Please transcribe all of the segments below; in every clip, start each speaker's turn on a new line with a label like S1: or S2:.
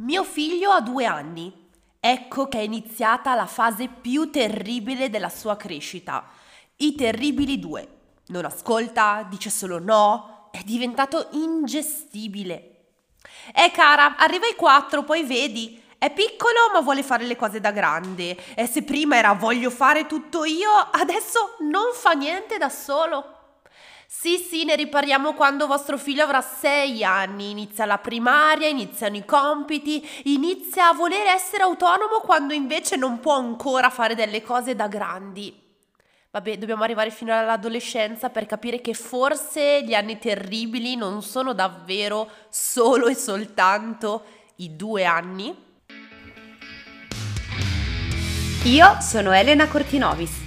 S1: Mio figlio ha due anni. Ecco che è iniziata la fase più terribile della sua crescita. I terribili due. Non ascolta, dice solo no, è diventato ingestibile. Eh cara, arriva ai quattro, poi vedi. È piccolo ma vuole fare le cose da grande. E se prima era voglio fare tutto io, adesso non fa niente da solo. Sì, sì, ne riparliamo quando vostro figlio avrà sei anni, inizia la primaria, iniziano i compiti, inizia a voler essere autonomo quando invece non può ancora fare delle cose da grandi. Vabbè, dobbiamo arrivare fino all'adolescenza per capire che forse gli anni terribili non sono davvero solo e soltanto i due anni.
S2: Io sono Elena Cortinovis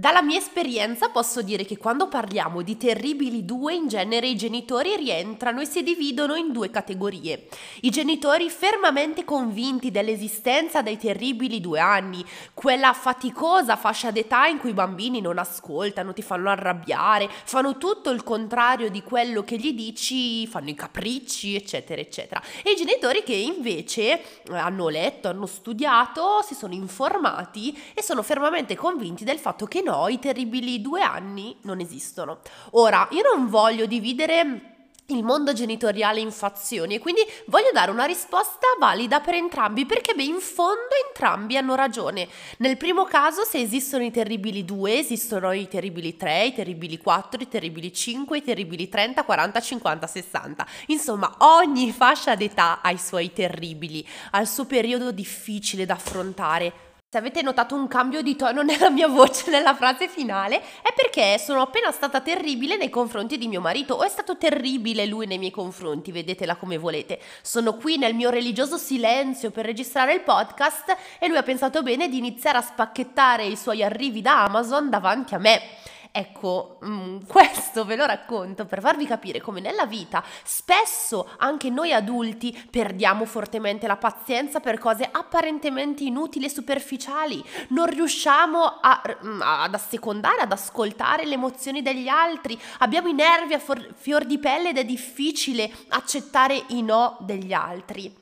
S1: Dalla mia esperienza posso dire che quando parliamo di terribili due, in genere i genitori rientrano e si dividono in due categorie. I genitori fermamente convinti dell'esistenza dei terribili due anni, quella faticosa fascia d'età in cui i bambini non ascoltano, ti fanno arrabbiare, fanno tutto il contrario di quello che gli dici, fanno i capricci, eccetera, eccetera. E i genitori che invece hanno letto, hanno studiato, si sono informati e sono fermamente convinti del fatto che no, i terribili due anni non esistono. Ora, io non voglio dividere il mondo genitoriale in fazioni e quindi voglio dare una risposta valida per entrambi perché beh in fondo entrambi hanno ragione. Nel primo caso se esistono i terribili 2 esistono i terribili 3, i terribili 4, i terribili 5, i terribili 30, 40, 50, 60. Insomma ogni fascia d'età ha i suoi terribili, ha il suo periodo difficile da affrontare se avete notato un cambio di tono nella mia voce nella frase finale, è perché sono appena stata terribile nei confronti di mio marito, o è stato terribile lui nei miei confronti, vedetela come volete. Sono qui nel mio religioso silenzio per registrare il podcast e lui ha pensato bene di iniziare a spacchettare i suoi arrivi da Amazon davanti a me. Ecco, mm, questo ve lo racconto per farvi capire come nella vita spesso anche noi adulti perdiamo fortemente la pazienza per cose apparentemente inutili e superficiali. Non riusciamo a, mm, ad assecondare, ad ascoltare le emozioni degli altri. Abbiamo i nervi a for- fior di pelle ed è difficile accettare i no degli altri.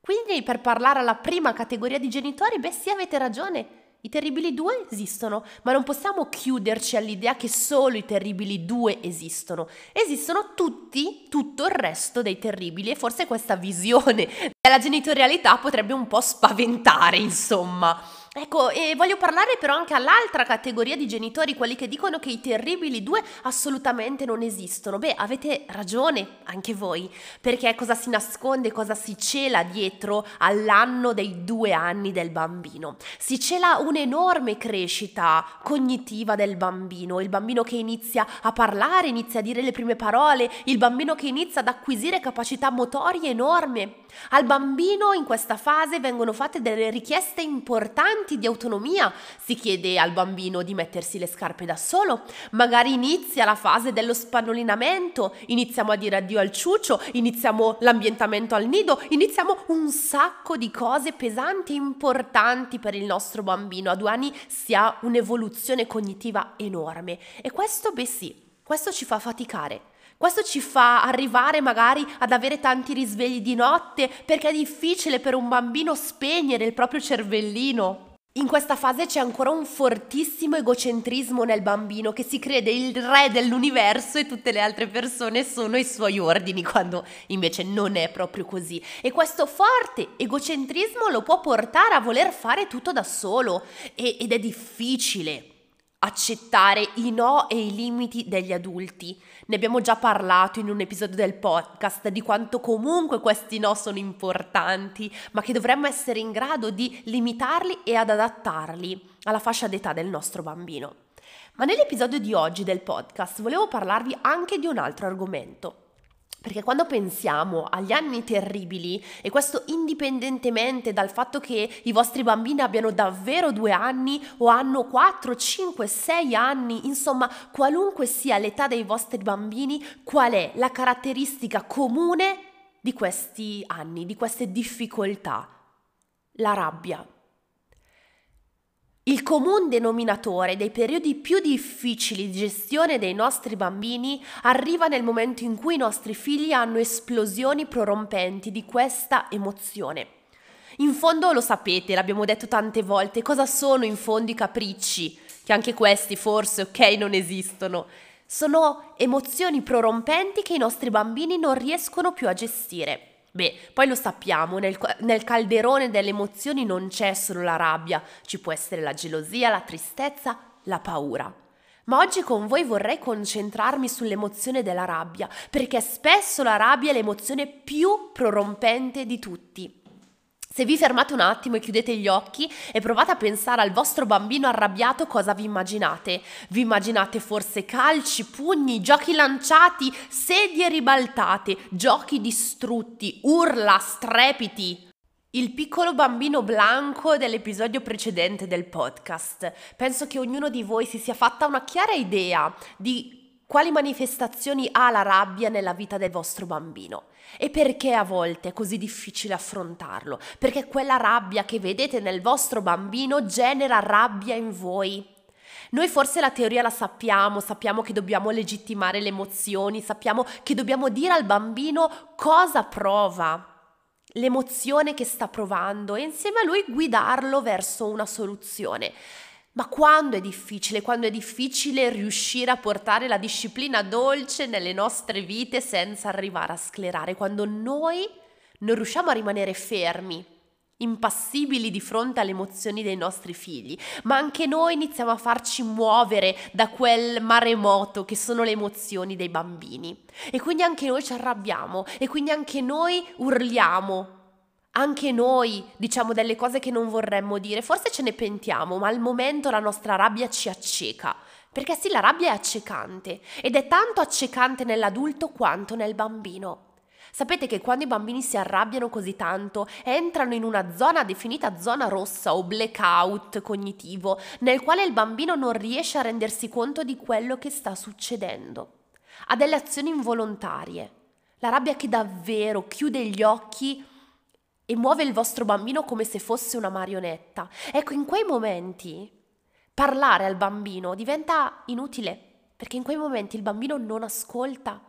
S1: Quindi per parlare alla prima categoria di genitori, beh sì avete ragione i terribili due esistono, ma non possiamo chiuderci all'idea che solo i terribili due esistono. Esistono tutti, tutto il resto dei terribili e forse questa visione della genitorialità potrebbe un po' spaventare, insomma. Ecco, e voglio parlare però anche all'altra categoria di genitori, quelli che dicono che i terribili due assolutamente non esistono. Beh, avete ragione anche voi, perché cosa si nasconde, cosa si cela dietro all'anno dei due anni del bambino? Si cela un'enorme crescita cognitiva del bambino, il bambino che inizia a parlare, inizia a dire le prime parole, il bambino che inizia ad acquisire capacità motorie enorme. Al bambino in questa fase vengono fatte delle richieste importanti di autonomia. Si chiede al bambino di mettersi le scarpe da solo, magari inizia la fase dello spannolinamento, iniziamo a dire addio al ciuccio, iniziamo l'ambientamento al nido, iniziamo un sacco di cose pesanti e importanti per il nostro bambino. A due anni si ha un'evoluzione cognitiva enorme e questo, beh sì, questo ci fa faticare. Questo ci fa arrivare magari ad avere tanti risvegli di notte perché è difficile per un bambino spegnere il proprio cervellino. In questa fase c'è ancora un fortissimo egocentrismo nel bambino che si crede il re dell'universo e tutte le altre persone sono i suoi ordini, quando invece non è proprio così. E questo forte egocentrismo lo può portare a voler fare tutto da solo e, ed è difficile accettare i no e i limiti degli adulti. Ne abbiamo già parlato in un episodio del podcast di quanto comunque questi no sono importanti, ma che dovremmo essere in grado di limitarli e ad adattarli alla fascia d'età del nostro bambino. Ma nell'episodio di oggi del podcast volevo parlarvi anche di un altro argomento. Perché quando pensiamo agli anni terribili, e questo indipendentemente dal fatto che i vostri bambini abbiano davvero due anni o hanno 4, 5, 6 anni, insomma, qualunque sia l'età dei vostri bambini, qual è la caratteristica comune di questi anni, di queste difficoltà? La rabbia. Il comune denominatore dei periodi più difficili di gestione dei nostri bambini arriva nel momento in cui i nostri figli hanno esplosioni prorompenti di questa emozione. In fondo lo sapete, l'abbiamo detto tante volte, cosa sono in fondo i capricci? Che anche questi forse, ok, non esistono. Sono emozioni prorompenti che i nostri bambini non riescono più a gestire. Beh, poi lo sappiamo, nel, nel, calderone delle emozioni non c'è solo la rabbia, ci può essere la gelosia, la tristezza, la paura. Ma oggi con voi vorrei concentrarmi sull'emozione della rabbia, perché spesso la rabbia è l'emozione più prorompente di tutti. Se vi fermate un attimo e chiudete gli occhi e provate a pensare al vostro bambino arrabbiato, cosa vi immaginate? Vi immaginate forse calci, pugni, giochi lanciati, sedie ribaltate, giochi distrutti, urla, strepiti? Il piccolo bambino blanco dell'episodio precedente del podcast. Penso che ognuno di voi si sia fatta una chiara idea di quali manifestazioni ha la rabbia nella vita del vostro bambino e perché a volte è così difficile affrontarlo? Perché quella rabbia che vedete nel vostro bambino genera rabbia in voi. Noi forse la teoria la sappiamo, sappiamo che dobbiamo legittimare le emozioni, sappiamo che dobbiamo dire al bambino cosa prova, l'emozione che sta provando e insieme a lui guidarlo verso una soluzione. Ma quando è difficile? Quando è difficile riuscire a portare la disciplina dolce nelle nostre vite senza arrivare a sclerare, quando noi non riusciamo a rimanere fermi, impassibili di fronte alle emozioni dei nostri figli, ma anche noi iniziamo a farci muovere da quel maremoto che sono le emozioni dei bambini. E quindi anche noi ci arrabbiamo e quindi anche noi urliamo anche noi diciamo delle cose che non vorremmo dire, forse ce ne pentiamo, ma al momento la nostra rabbia ci acceca. Perché sì, la rabbia è accecante ed è tanto accecante nell'adulto quanto nel bambino. Sapete che quando i bambini si arrabbiano così tanto, entrano in una zona definita zona rossa o blackout cognitivo, nel quale il bambino non riesce a rendersi conto di quello che sta succedendo. Ha delle azioni involontarie. La rabbia che davvero chiude gli occhi e muove il vostro bambino come se fosse una marionetta. Ecco, in quei momenti parlare al bambino diventa inutile, perché in quei momenti il bambino non ascolta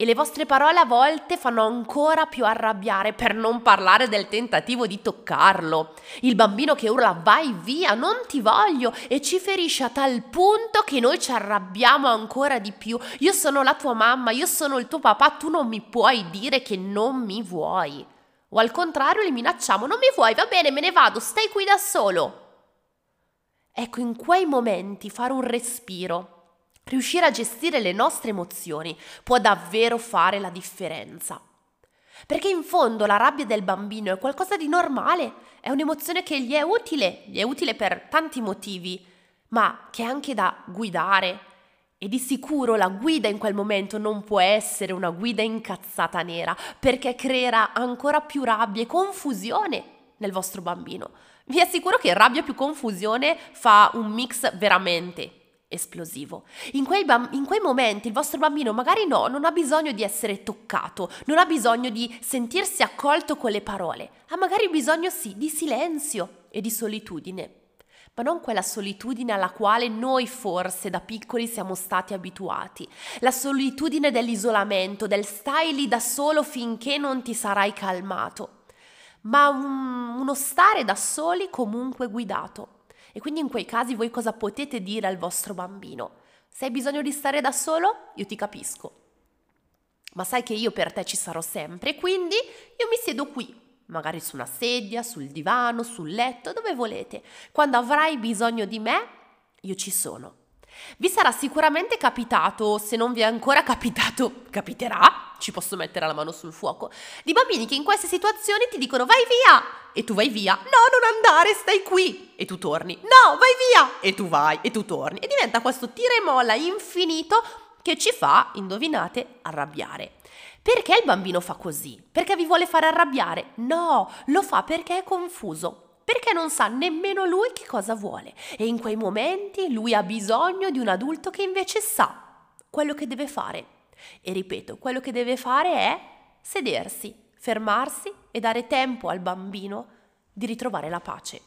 S1: e le vostre parole a volte fanno ancora più arrabbiare per non parlare del tentativo di toccarlo. Il bambino che urla vai via, non ti voglio e ci ferisce a tal punto che noi ci arrabbiamo ancora di più. Io sono la tua mamma, io sono il tuo papà, tu non mi puoi dire che non mi vuoi. O al contrario li minacciamo, non mi vuoi, va bene, me ne vado, stai qui da solo. Ecco, in quei momenti fare un respiro, riuscire a gestire le nostre emozioni può davvero fare la differenza. Perché in fondo la rabbia del bambino è qualcosa di normale, è un'emozione che gli è utile, gli è utile per tanti motivi, ma che è anche da guidare, e di sicuro la guida in quel momento non può essere una guida incazzata nera, perché creerà ancora più rabbia e confusione nel vostro bambino. Vi assicuro che rabbia più confusione fa un mix veramente esplosivo. In quei, bamb- in quei, momenti il vostro bambino magari no, non ha bisogno di essere toccato, non ha bisogno di sentirsi accolto con le parole, ha magari bisogno sì di silenzio e di solitudine ma non quella solitudine alla quale noi forse da piccoli siamo stati abituati, la solitudine dell'isolamento, del stai lì da solo finché non ti sarai calmato, ma un, uno stare da soli comunque guidato. E quindi in quei casi voi cosa potete dire al vostro bambino? Se hai bisogno di stare da solo, io ti capisco. Ma sai che io per te ci sarò sempre, quindi io mi siedo qui magari su una sedia, sul divano, sul letto, dove volete. Quando avrai bisogno di me, io ci sono. Vi sarà sicuramente capitato, se non vi è ancora capitato, capiterà, ci posso mettere la mano sul fuoco, di bambini che in queste situazioni ti dicono vai via e tu vai via, no non andare, stai qui e tu torni, no vai via e tu vai e tu torni e diventa questo tira e infinito che ci fa, indovinate, arrabbiare. Perché il bambino fa così? Perché vi vuole fare arrabbiare? No, lo fa perché è confuso, perché non sa nemmeno lui che cosa vuole e in quei momenti lui ha bisogno di un adulto che invece sa quello che deve fare. E ripeto, quello che deve fare è sedersi, fermarsi e dare tempo al bambino di ritrovare la pace.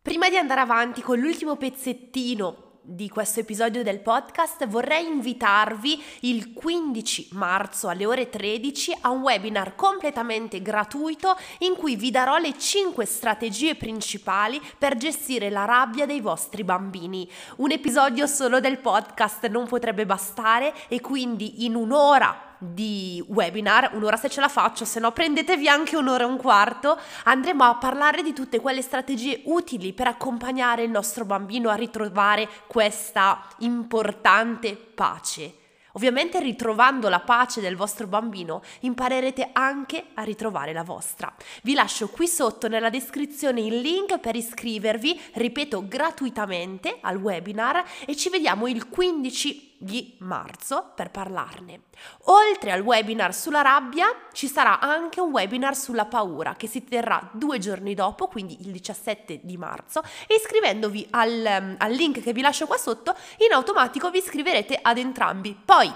S1: Prima di andare avanti con l'ultimo pezzettino di questo episodio del podcast vorrei invitarvi il 15 marzo alle ore 13 a un webinar completamente gratuito in cui vi darò le 5 strategie principali per gestire la rabbia dei vostri bambini. Un episodio solo del podcast non potrebbe bastare e quindi in un'ora di webinar, un'ora se ce la faccio, se no prendetevi anche un'ora e un quarto, andremo a parlare di tutte quelle strategie utili per accompagnare il nostro bambino a ritrovare questa importante pace. Ovviamente ritrovando la pace del vostro bambino imparerete anche a ritrovare la vostra. Vi lascio qui sotto nella descrizione il link per iscrivervi, ripeto gratuitamente al webinar e ci vediamo il 15 di marzo per parlarne. Oltre al webinar sulla rabbia, ci sarà anche un webinar sulla paura che si terrà due giorni dopo, quindi il 17 di marzo, e iscrivendovi al, al link che vi lascio qua sotto, in automatico vi iscriverete ad entrambi. Poi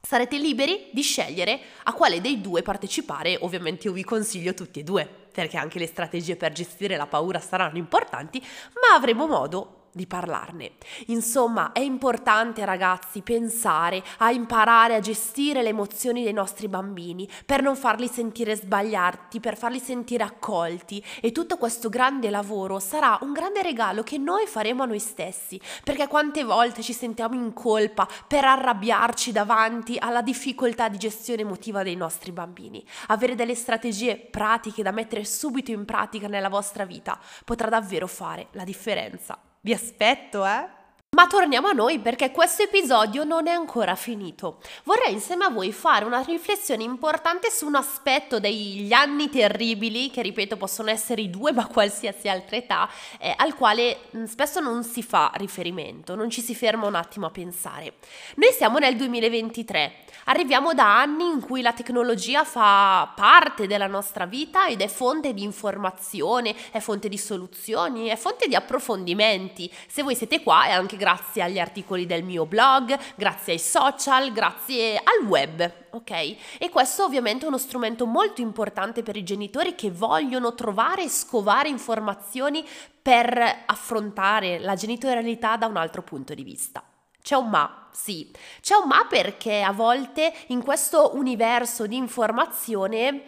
S1: sarete liberi di scegliere a quale dei due partecipare, ovviamente io vi consiglio tutti e due, perché anche le strategie per gestire la paura saranno importanti, ma avremo modo di parlarne. Insomma, è importante ragazzi pensare a imparare a gestire le emozioni dei nostri bambini per non farli sentire sbagliati, per farli sentire accolti e tutto questo grande lavoro sarà un grande regalo che noi faremo a noi stessi, perché quante volte ci sentiamo in colpa per arrabbiarci davanti alla difficoltà di gestione emotiva dei nostri bambini. Avere delle strategie pratiche da mettere subito in pratica nella vostra vita potrà davvero fare la differenza. Vi aspetto, eh? Ma torniamo a noi perché questo episodio non è ancora finito. Vorrei insieme a voi fare una riflessione importante su un aspetto degli anni terribili, che ripeto possono essere i due ma qualsiasi altra età, eh, al quale mm, spesso non si fa riferimento, non ci si ferma un attimo a pensare. Noi siamo nel 2023 Arriviamo da anni in cui la tecnologia fa parte della nostra vita ed è fonte di informazione, è fonte di soluzioni, è fonte di approfondimenti. Se voi siete qua è anche grazie agli articoli del mio blog, grazie ai social, grazie al web, ok? E questo ovviamente è uno strumento molto importante per i genitori che vogliono trovare e scovare informazioni per affrontare la genitorialità da un altro punto di vista. C'è un ma, sì, c'è un ma perché a volte in questo universo di informazione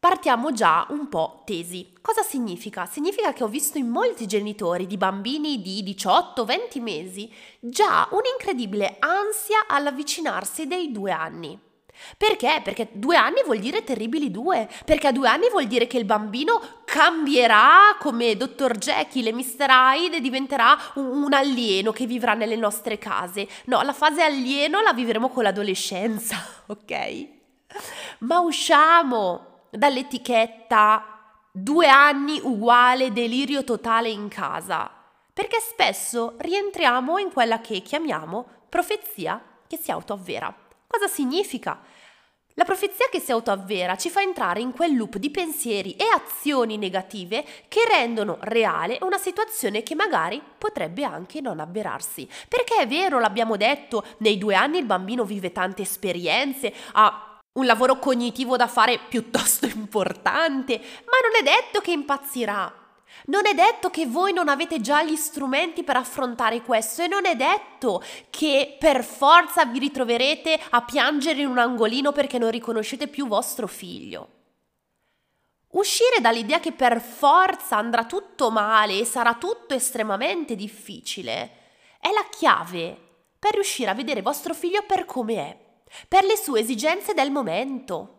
S1: partiamo già un po' tesi. Cosa significa? Significa che ho visto in molti genitori di bambini di 18-20 mesi già un'incredibile ansia all'avvicinarsi dei due anni. Perché? Perché due anni vuol dire terribili due, perché a due anni vuol dire che il bambino cambierà come Dr. Jekyll e Mr. Hyde e diventerà un, un alieno che vivrà nelle nostre case. No, la fase alieno la vivremo con l'adolescenza, ok? Ma usciamo dall'etichetta due anni uguale delirio totale in casa, perché spesso rientriamo in quella che chiamiamo profezia che si autoavvera. Cosa significa? La profezia che si autoavvera ci fa entrare in quel loop di pensieri e azioni negative che rendono reale una situazione che magari potrebbe anche non avverarsi. Perché è vero, l'abbiamo detto, nei due anni il bambino vive tante esperienze, ha un lavoro cognitivo da fare piuttosto importante, ma non è detto che impazzirà. Non è detto che voi non avete già gli strumenti per affrontare questo e non è detto che per forza vi ritroverete a piangere in un angolino perché non riconoscete più vostro figlio. Uscire dall'idea che per forza andrà tutto male e sarà tutto estremamente difficile è la chiave per riuscire a vedere vostro figlio per come è, per le sue esigenze del momento.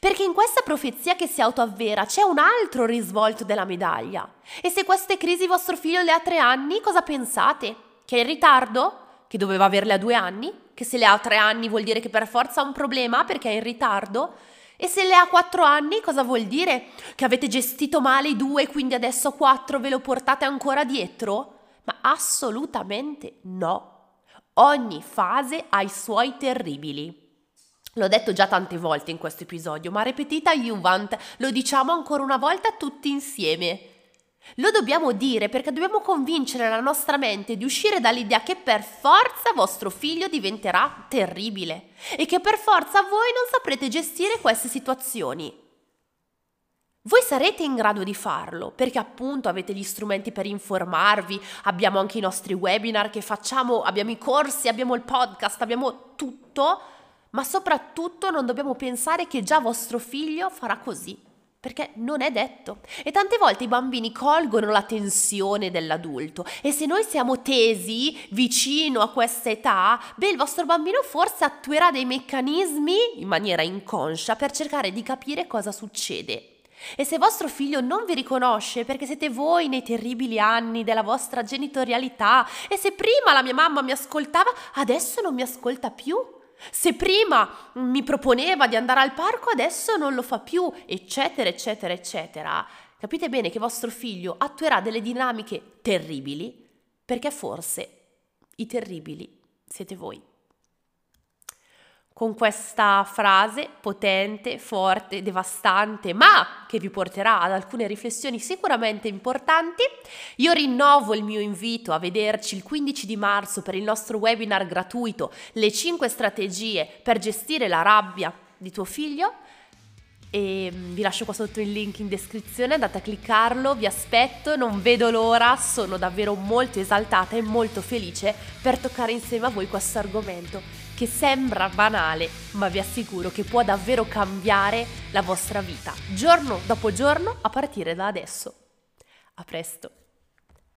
S1: Perché in questa profezia che si autoavvera c'è un altro risvolto della medaglia. E se queste crisi vostro figlio le ha tre anni, cosa pensate? Che è in ritardo? Che doveva averle a due anni? Che se le ha tre anni vuol dire che per forza ha un problema perché è in ritardo? E se le ha quattro anni, cosa vuol dire? Che avete gestito male i due quindi adesso quattro ve lo portate ancora dietro? Ma assolutamente no. Ogni fase ha i suoi terribili. L'ho detto già tante volte in questo episodio, ma repetita Juvent, lo diciamo ancora una volta tutti insieme. Lo dobbiamo dire perché dobbiamo convincere la nostra mente di uscire dall'idea che per forza vostro figlio diventerà terribile e che per forza voi non saprete gestire queste situazioni. Voi sarete in grado di farlo perché appunto avete gli strumenti per informarvi, abbiamo anche i nostri webinar che facciamo, abbiamo i corsi, abbiamo il podcast, abbiamo tutto ma soprattutto non dobbiamo pensare che già vostro figlio farà così, perché non è detto. E tante volte i bambini colgono la tensione dell'adulto e se noi siamo tesi vicino a questa età, beh, il vostro bambino forse attuerà dei meccanismi in maniera inconscia per cercare di capire cosa succede. E se vostro figlio non vi riconosce perché siete voi nei terribili anni della vostra genitorialità e se prima la mia mamma mi ascoltava, adesso non mi ascolta più, se prima mi proponeva di andare al parco, adesso non lo fa più, eccetera, eccetera, eccetera. Capite bene che vostro figlio attuerà delle dinamiche terribili perché forse i terribili siete voi con questa frase potente, forte, devastante, ma che vi porterà ad alcune riflessioni sicuramente importanti. Io rinnovo il mio invito a vederci il 15 di marzo per il nostro webinar gratuito Le 5 strategie per gestire la rabbia di tuo figlio e mm, vi lascio qua sotto il link in descrizione, andate a cliccarlo, vi aspetto, non vedo l'ora, sono davvero molto esaltata e molto felice per toccare insieme a voi questo argomento che sembra banale, ma vi assicuro che può davvero cambiare la vostra vita, giorno dopo giorno, a partire da adesso. A presto!